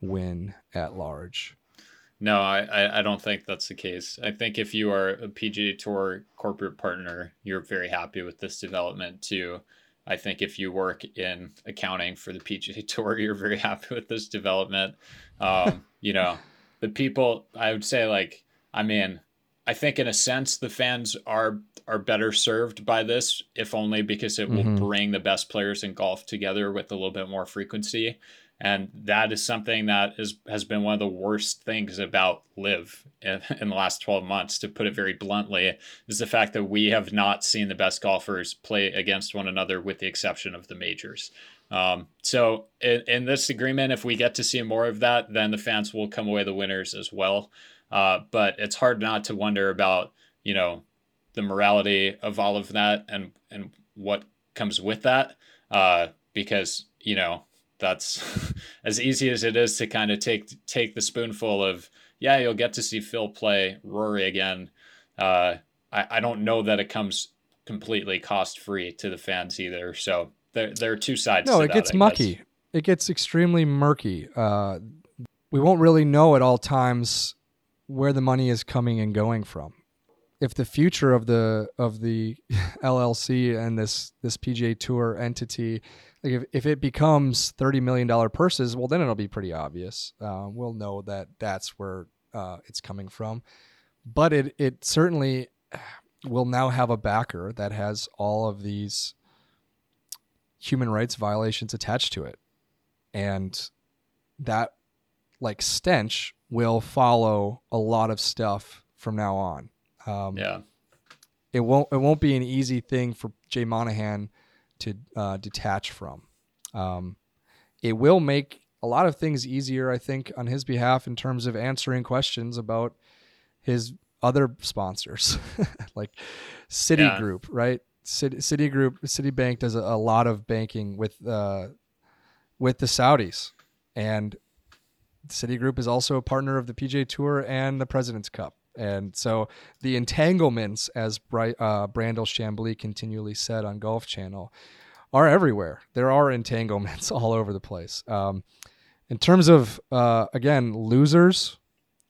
win at large. No, I, I, don't think that's the case. I think if you are a PGA Tour corporate partner, you're very happy with this development too. I think if you work in accounting for the PGA Tour, you're very happy with this development. Um, you know, the people, I would say, like, I mean, I think in a sense the fans are are better served by this, if only because it Mhm. will bring the best players in golf together with a little bit more frequency. And that is something that is has been one of the worst things about LIV in, in the last 12 months, to put it very bluntly, is the fact that we have not seen the best golfers play against one another with the exception of the majors. Um, so in, in this agreement, if we get to see more of that, then the fans will come away the winners as well. Uh, but it's hard not to wonder about, you know, the morality of all of that and and what comes with that. Uh, because you know that's as easy as it is to kind of take take the spoonful of yeah, you'll get to see Phil play Rory again. Uh, I I don't know that it comes completely cost free to the fans either. So there there are two sides. No, to it that, gets I guess. mucky. It gets extremely murky. Uh, we won't really know at all times where the money is coming and going from. If the future of the of the LLC and this this PGA Tour entity, like if, if it becomes thirty million dollar purses, well then it'll be pretty obvious. Uh, we'll know that that's where uh, it's coming from. But it it certainly will now have a backer that has all of these human rights violations attached to it. And that like stench will follow a lot of stuff from now on. Um, Yeah. It won't it won't be an easy thing for Jay Monahan to uh, detach from. Um, it will make a lot of things easier, I think, on his behalf in terms of answering questions about his other sponsors, like Yeah. Citigroup, right? Citi, Citigroup, Citibank does a, a lot of banking with uh, with the Saudis, and Citigroup is also a partner of the PGA Tour and the President's Cup. And so the entanglements, as Bri- uh, Brandel Chamblee continually said on Golf Channel, are everywhere. There are entanglements all over the place. Um, in terms of, uh, again, losers,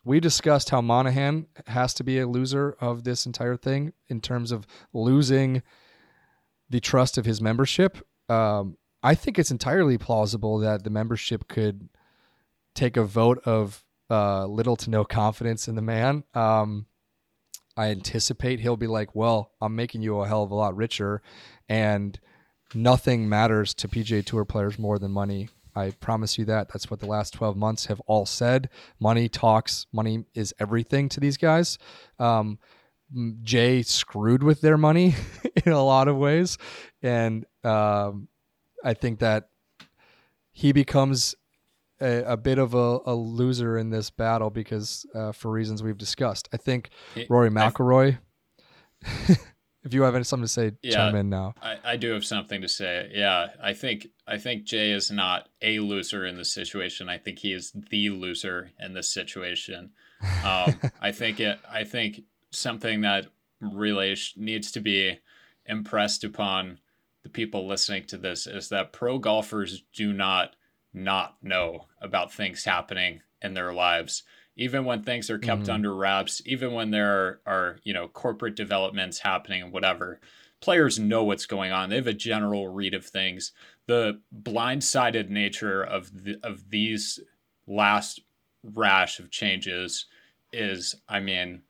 we discussed how Monahan has to be a loser of this entire thing in terms of losing the trust of his membership. Um, I think it's entirely plausible that the membership could take a vote of uh, little to no confidence in the man. Um, I anticipate he'll be like, "Well, I'm making you a hell of a lot richer, and nothing matters to PGA Tour players more than money. I promise you that. That's what the last 12 months have all said. Money talks. Money is everything to these guys. Um, Jay screwed with their money in a lot of ways, and um, I think that he becomes a, a bit of a, a, loser in this battle because uh, for reasons we've discussed. I think Rory McIlroy. if you have something to say, yeah, chime in now. I, I do have something to say. Yeah, I think I think Jay is not a loser in this situation. I think he is the loser in this situation. Um, I think it. I think something that really needs to be impressed upon the people listening to this is that pro golfers do not not know about things happening in their lives. Even when things are kept mm-hmm. under wraps even when there are, are you know corporate developments happening and whatever players know what's going on. They have a general read of things. The blindsided nature of the, of these last rash of changes is i mean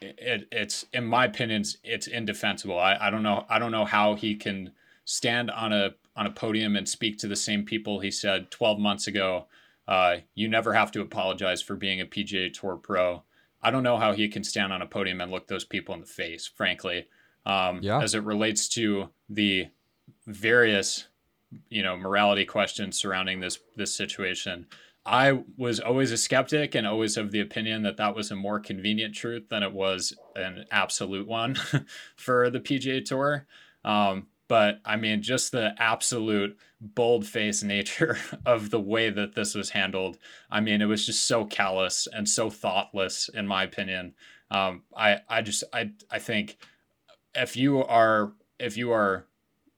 it, it's in my opinion it's indefensible. I, I don't know i don't know how he can stand on a on a podium and speak to the same people he said 12 months ago uh, you never have to apologize for being a pga tour pro i don't know how he can stand on a podium and look those people in the face frankly um, yeah. as it relates to the various you know morality questions surrounding this this situation I was always a skeptic and always of the opinion that that was a more convenient truth than it was an absolute one for the PGA Tour. Um, but I mean, just the absolute bold face nature of the way that this was handled. I mean, it was just so callous and so thoughtless, in my opinion. Um, I, I just, I, I think if you are, if you are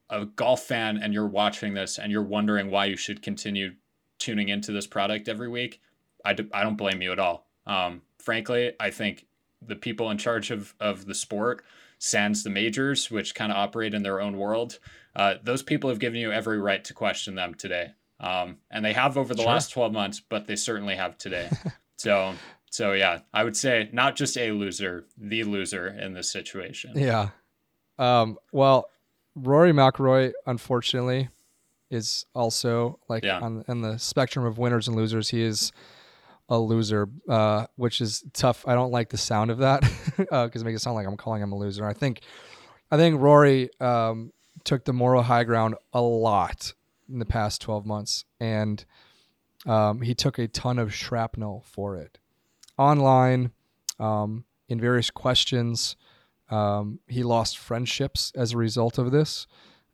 a golf fan and you're watching this and you're wondering why you should continue tuning into this product every week, I don't blame you at all. Um, frankly, I think the people in charge of, of the sport, sans the majors, which kind of operate in their own world, uh, those people have given you every right to question them today. Um, and they have over the sure. last 12 months, but they certainly have today. so, so yeah, I would say not just a loser, the loser in this situation. Yeah. Um, well, Rory McIlroy, unfortunately, is also like yeah. on, on the spectrum of winners and losers. He is a loser, uh, which is tough. I don't like the sound of that because uh, it makes it sound like I'm calling him a loser. I think, I think Rory um, took the moral high ground a lot in the past 12 months, and um, he took a ton of shrapnel for it, online, um, in various questions. Um, he lost friendships as a result of this.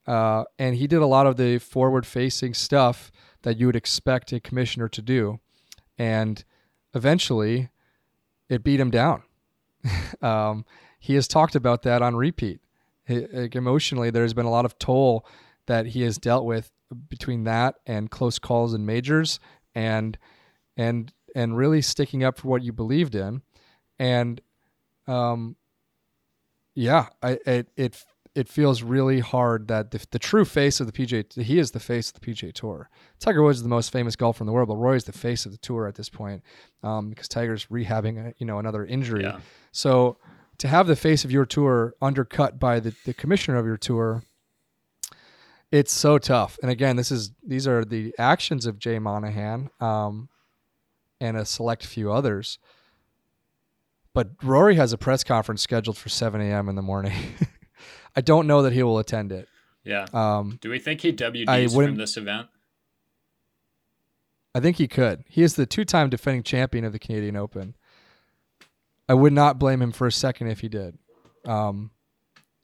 Uh, and he did a lot of the forward facing stuff that you would expect a commissioner to do. And eventually it beat him down. um, he has talked about that on repeat. He, like emotionally, there's been a lot of toll that he has dealt with between that and close calls and majors and and and really sticking up for what you believed in and um yeah I it it it feels really hard that the, the, true face of the PJ, he is the face of the PJ Tour. Tiger Woods is the most famous golfer in the world, but Roy is the face of the tour at this point um, because Tiger's rehabbing, a, you know, another injury. Yeah. So to have the face of your tour undercut by the, the commissioner of your tour, it's so tough. And again, this is these are the actions of Jay Monahan um, and a select few others. But Rory has a press conference scheduled for 7 a.m. in the morning. I don't know that he will attend it. Yeah. Um, Do we think he WDs from this event? I think he could. He is the two-time defending champion of the Canadian Open. I would not blame him for a second if he did. Um,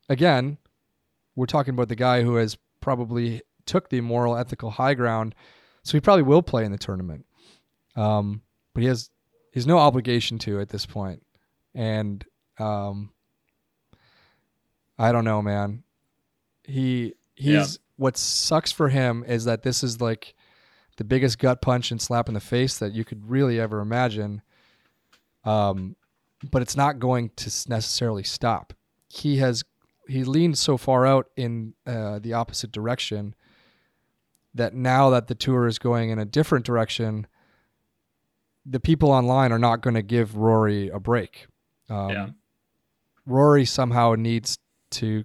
again, we're talking about the guy who has probably took the moral, ethical high ground, so he probably will play in the tournament. Um, but he has he has no obligation to at this and um, I don't know, man. He he's what sucks for him is that this is like the biggest gut punch and slap in the face that you could really ever imagine. Um, but it's not going to necessarily stop. He has he leaned so far out in uh, the opposite direction that now that the tour is going in a different direction, the people online are not going to give Rory a break. Um, Yeah. Rory somehow needs to.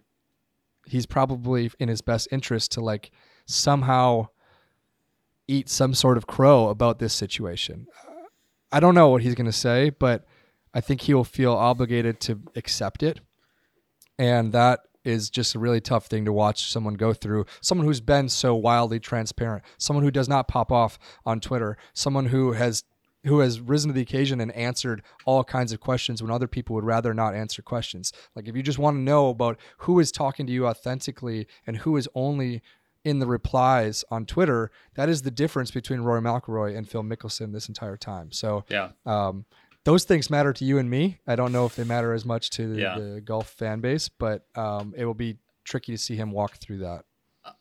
He's probably in his best interest to like somehow eat some sort of crow about this situation. I don't know what he's going to say, but I think he will feel obligated to accept it. And that is just a really tough thing to watch someone go through. Someone who's been so wildly transparent, someone who does not pop off on Twitter, someone who has who has risen to the occasion and answered all kinds of questions when other people would rather not answer questions. Like if you just want to know about who is talking to you authentically and who is only in the replies on Twitter, that is the difference between Rory McIlroy and Phil Mickelson this entire time. So Yeah. um, those things matter to you and me. I don't know if they matter as much to the, Yeah. the golf fan base, but um, it will be tricky to see him walk through that.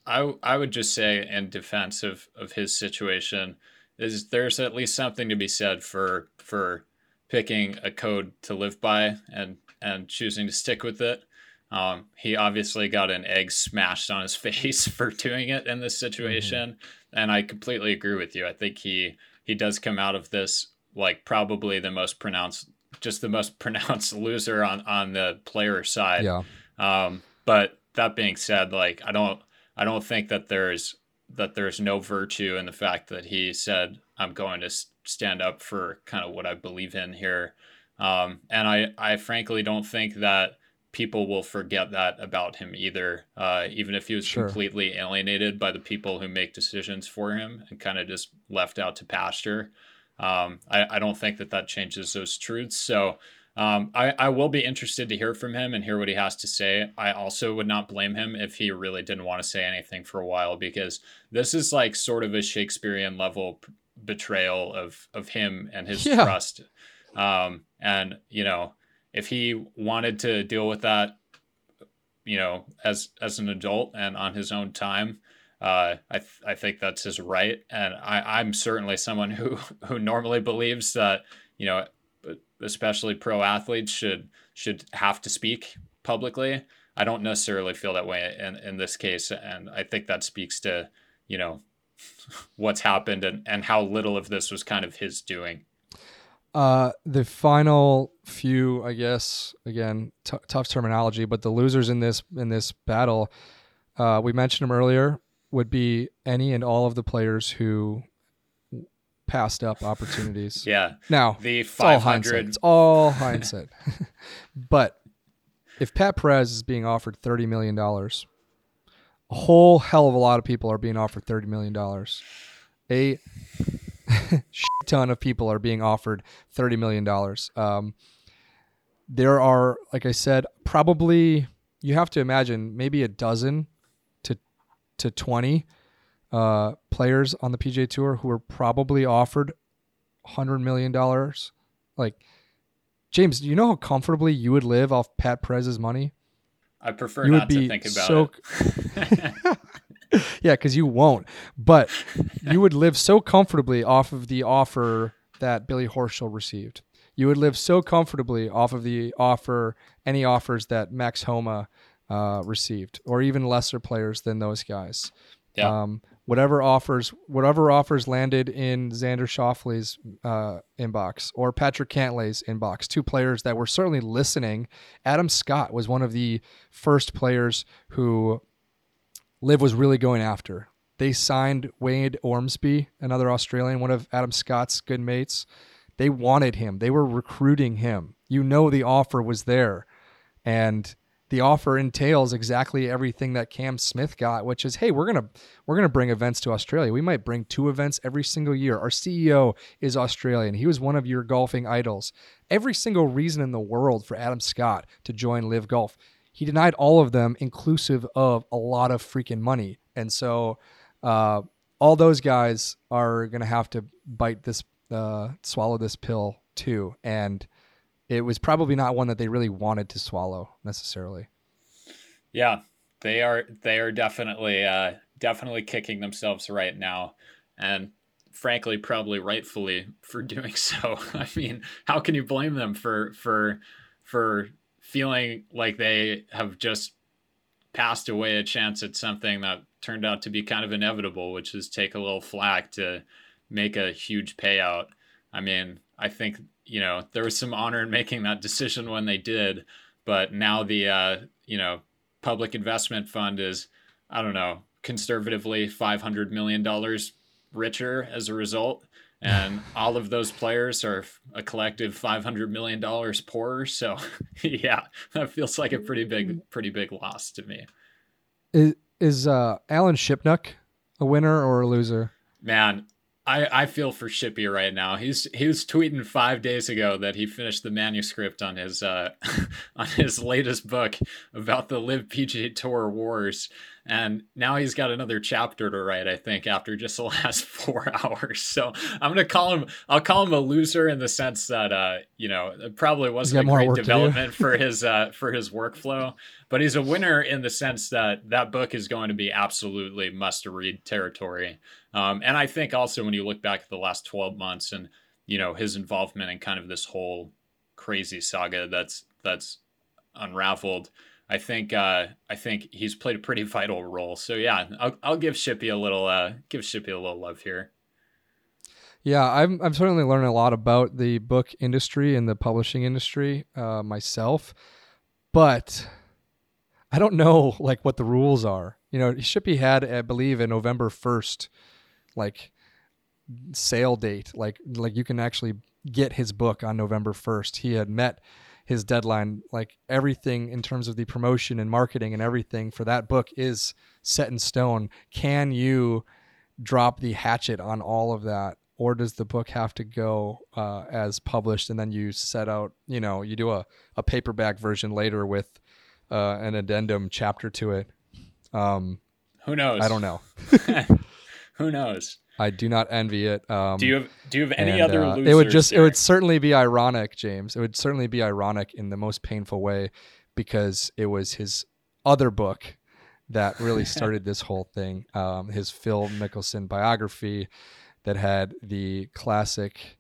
I I would just say in defense of of his situation is there's at least something to be said for for picking a code to live by and and choosing to stick with it. Um, he obviously got an egg smashed on his face for doing it in this situation, and I completely agree with you. I think he he does come out of this like probably the most pronounced, just the most pronounced loser on on the player side. Yeah. Um, but that being said, like I don't I don't think that there's that there's no virtue in the fact that he said I'm going to stand up for kind of what I believe in here. Um, and I I frankly don't think that people will forget that about him either. Uh, even if he was Sure. completely alienated by the people who make decisions for him and kind of just left out to pasture. Um, I, I don't think that that changes those truths. So um, I, I will be interested to hear from him and hear what he has to say. I also would not blame him if he really didn't want to say anything for a while because this is like sort of a Shakespearean level betrayal of of him and his Yeah. trust. Um, and you know, if he wanted to deal with that, you know, as as an adult and on his own time, uh, I th- I think that's his right, and I I'm certainly someone who who normally believes that you know, especially pro athletes should should have to speak publicly. I don't necessarily feel that way in in this case, and I think that speaks to you know what's happened and and how little of this was kind of his doing. Uh, the final few, I guess, again, t- tough terminology, but the losers in this in this battle, uh, we mentioned them earlier, would be any and all of the players who passed up opportunities. Yeah, Now, the it's all hindsight. 500 It's all hindsight. but if Pat Perez is being offered thirty million dollars, a whole hell of a lot of people are being offered thirty million dollars. A shit ton of people are being offered thirty million dollars. Um, there are, like I said, probably you have to imagine maybe a dozen to to twenty uh, players on the PGA Tour who were probably offered hundred million dollars. Like James, do you know how comfortably you would live off Pat Perez's money? I prefer you would not be to think about so it. yeah, because you won't. But you would live so comfortably off of the offer that Billy Horschel received. You would live so comfortably off of the offer, any offers that Max Homa uh, received, or even lesser players than those guys. Yeah. Um, whatever offers, whatever offers landed in Xander Schauffele's uh, inbox or Patrick Cantlay's inbox, two players that were certainly listening. Adam Scott was one of the first players who LIV was really going after. They signed Wade Ormsby, another Australian, one of Adam Scott's good mates. They wanted him. They were recruiting him. You know the offer was there. And the offer entails exactly everything that Cam Smith got, which is, hey, we're gonna we're gonna bring events to Australia. We might bring two events every single year. Our CEO is Australian. He was one of your golfing idols. Every single reason in the world for Adam Scott to join LIV Golf. He denied all of them, inclusive of a lot of freaking money. And so uh, all those guys are gonna have to bite this uh, swallow this pill too. And it was probably not one that they really wanted to swallow necessarily. Yeah, they are they are definitely uh, definitely kicking themselves right now, and frankly, probably rightfully for doing so. I mean, how can you blame them for for for feeling like they have just passed away a chance at something that turned out to be kind of inevitable, which is take a little flack to make a huge payout. I mean, I think you know there was some honor in making that decision when they did, but now the uh, you know public investment fund is I don't know conservatively five hundred million dollars richer as a result, and all of those players are a collective five hundred million dollars poorer. So yeah, that feels like a pretty big pretty big loss to me. Is is uh, Alan Shipnuck a winner or a loser? Man, I, I feel for Shippy right now. He's he was tweeting five days ago that he finished the manuscript on his uh, on his latest book about the LIV PGA Tour wars, and now he's got another chapter to write. I think after just the last four hours. So I'm gonna call him. I'll call him a loser in the sense that uh, you know it probably wasn't a great development for his uh, for his workflow, but he's a winner in the sense that that book is going to be absolutely must read territory. Um, and I think also when you look back at the last 12 months and you know his involvement in kind of this whole crazy saga that's that's unraveled, I think uh, I think he's played a pretty vital role. So yeah, I'll, I'll give Shippy a little uh, give Shippy a little love here. Yeah, I'm I'm certainly learning a lot about the book industry and the publishing industry uh, myself, but I don't know like what the rules are. You know, Shippy had, I believe, a November first like sale date. Like like you can actually get his book on November 1st. He had met his deadline. Like everything in terms of the promotion and marketing and everything for that book is set in stone. Can you drop the hatchet on all of that? Or does the book have to go uh, as published and then you set out, you know, you do a, a paperback version later with uh, an addendum chapter to it? Um, Who knows? I don't know. Who knows? I do not envy it. Um, do you have Do you have any and, other? Uh, losers it would just here? it would certainly be ironic, James. It would certainly be ironic in the most painful way because it was his other book that really started this whole thing. Um, his Phil Mickelson biography that had the classic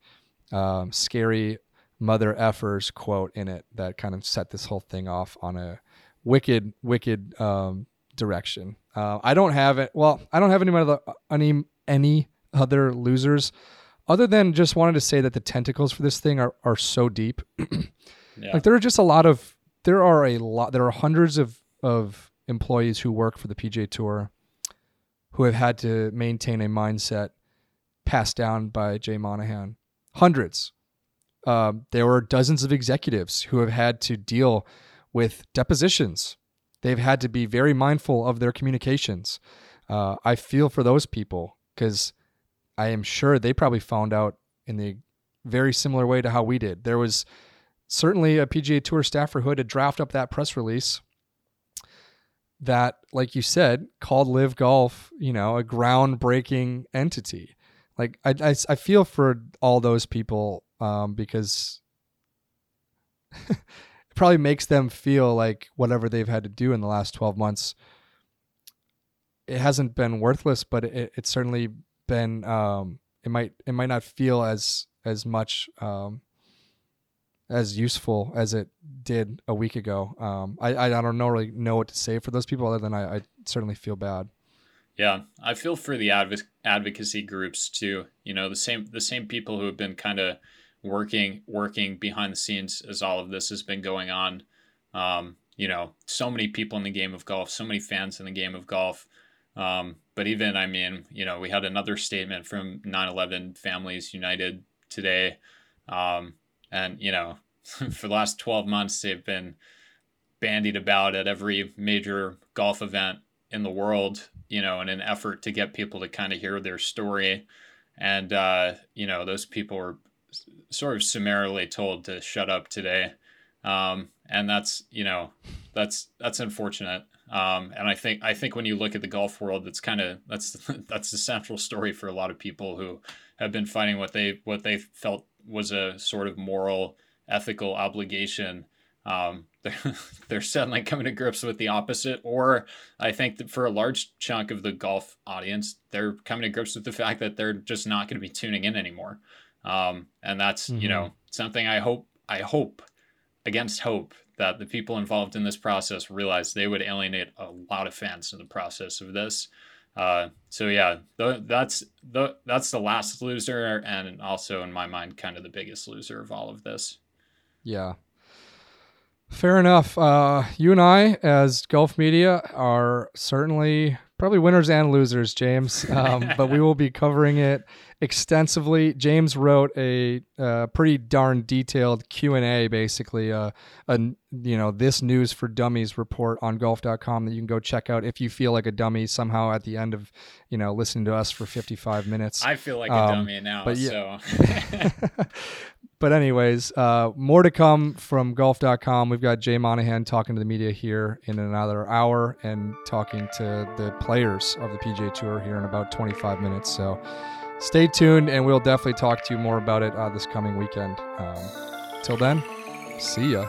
um, scary mother effers quote in it that kind of set this whole thing off on a wicked, wicked um, direction. Uh, I don't have it. Well, I don't have any other any any other losers, other than just wanted to say that the tentacles for this thing are are so deep. yeah. Like there are just a lot of there are a lot there are hundreds of of employees who work for the PGA Tour who have had to maintain a mindset passed down by Jay Monahan. Hundreds. Um, there were dozens of executives who have had to deal with depositions they've had to be very mindful of their communications. Uh, I feel for those people because I am sure they probably found out in the very similar way to how we did. There was certainly a PGA Tour staffer who had to draft up that press release that, like you said, called LIV Golf, you know, a groundbreaking entity. Like I, I, I feel for all those people um, because probably makes them feel like whatever they've had to do in the last 12 months it hasn't been worthless but it, it's certainly been um, it might it might not feel as as much um, as useful as it did a week ago. Um, I, I don't know really know what to say for those people other than I, I certainly feel bad. Yeah i feel for the adv- advocacy groups too. You know the same the same people who have been kind of working working behind the scenes as all of this has been going on. Um, you know, so many people in the game of golf, so many fans in the game of golf. Um, but even, I mean, you know, we had another statement from 9/11 Families United today, um, and you know, for the last 12 months they've been bandied about at every major golf event in the world. You know, in an effort to get people to kind of hear their story, and uh, you know, those people were sort of summarily told to shut up today, um, and that's you know that's that's unfortunate. Um, and I think I think when you look at the golf world, that's kind of that's that's the central story for a lot of people who have been fighting what they what they felt was a sort of moral ethical obligation, um, they're, they're suddenly coming to grips with the opposite. Or I think that for a large chunk of the golf audience, they're coming to grips with the fact that they're just not going to be tuning in anymore. Um, and that's mm-hmm. you know something I hope I hope against hope that the people involved in this process realize they would alienate a lot of fans in the process of this. Uh, so yeah, the, that's the that's the last loser, and also in my mind, kind of the biggest loser of all of this. Yeah, fair enough. Uh, you and I, as golf media, are certainly probably winners and losers, James. Um, but we will be covering it extensively. James wrote a uh, pretty darn detailed Q and A, basically, uh, a you know this news for dummies report on golf.com that you can go check out if you feel like a dummy somehow at the end of you know listening to us for 55 minutes. I feel like a um, dummy now, but yeah. so. but anyways, uh, more to come from golf.com. We've got Jay Monahan talking to the media here in another hour and talking to the players of the PGA Tour here in about 25 minutes. So stay tuned, and we'll definitely talk to you more about it uh, this coming weekend. Um, till then, see ya.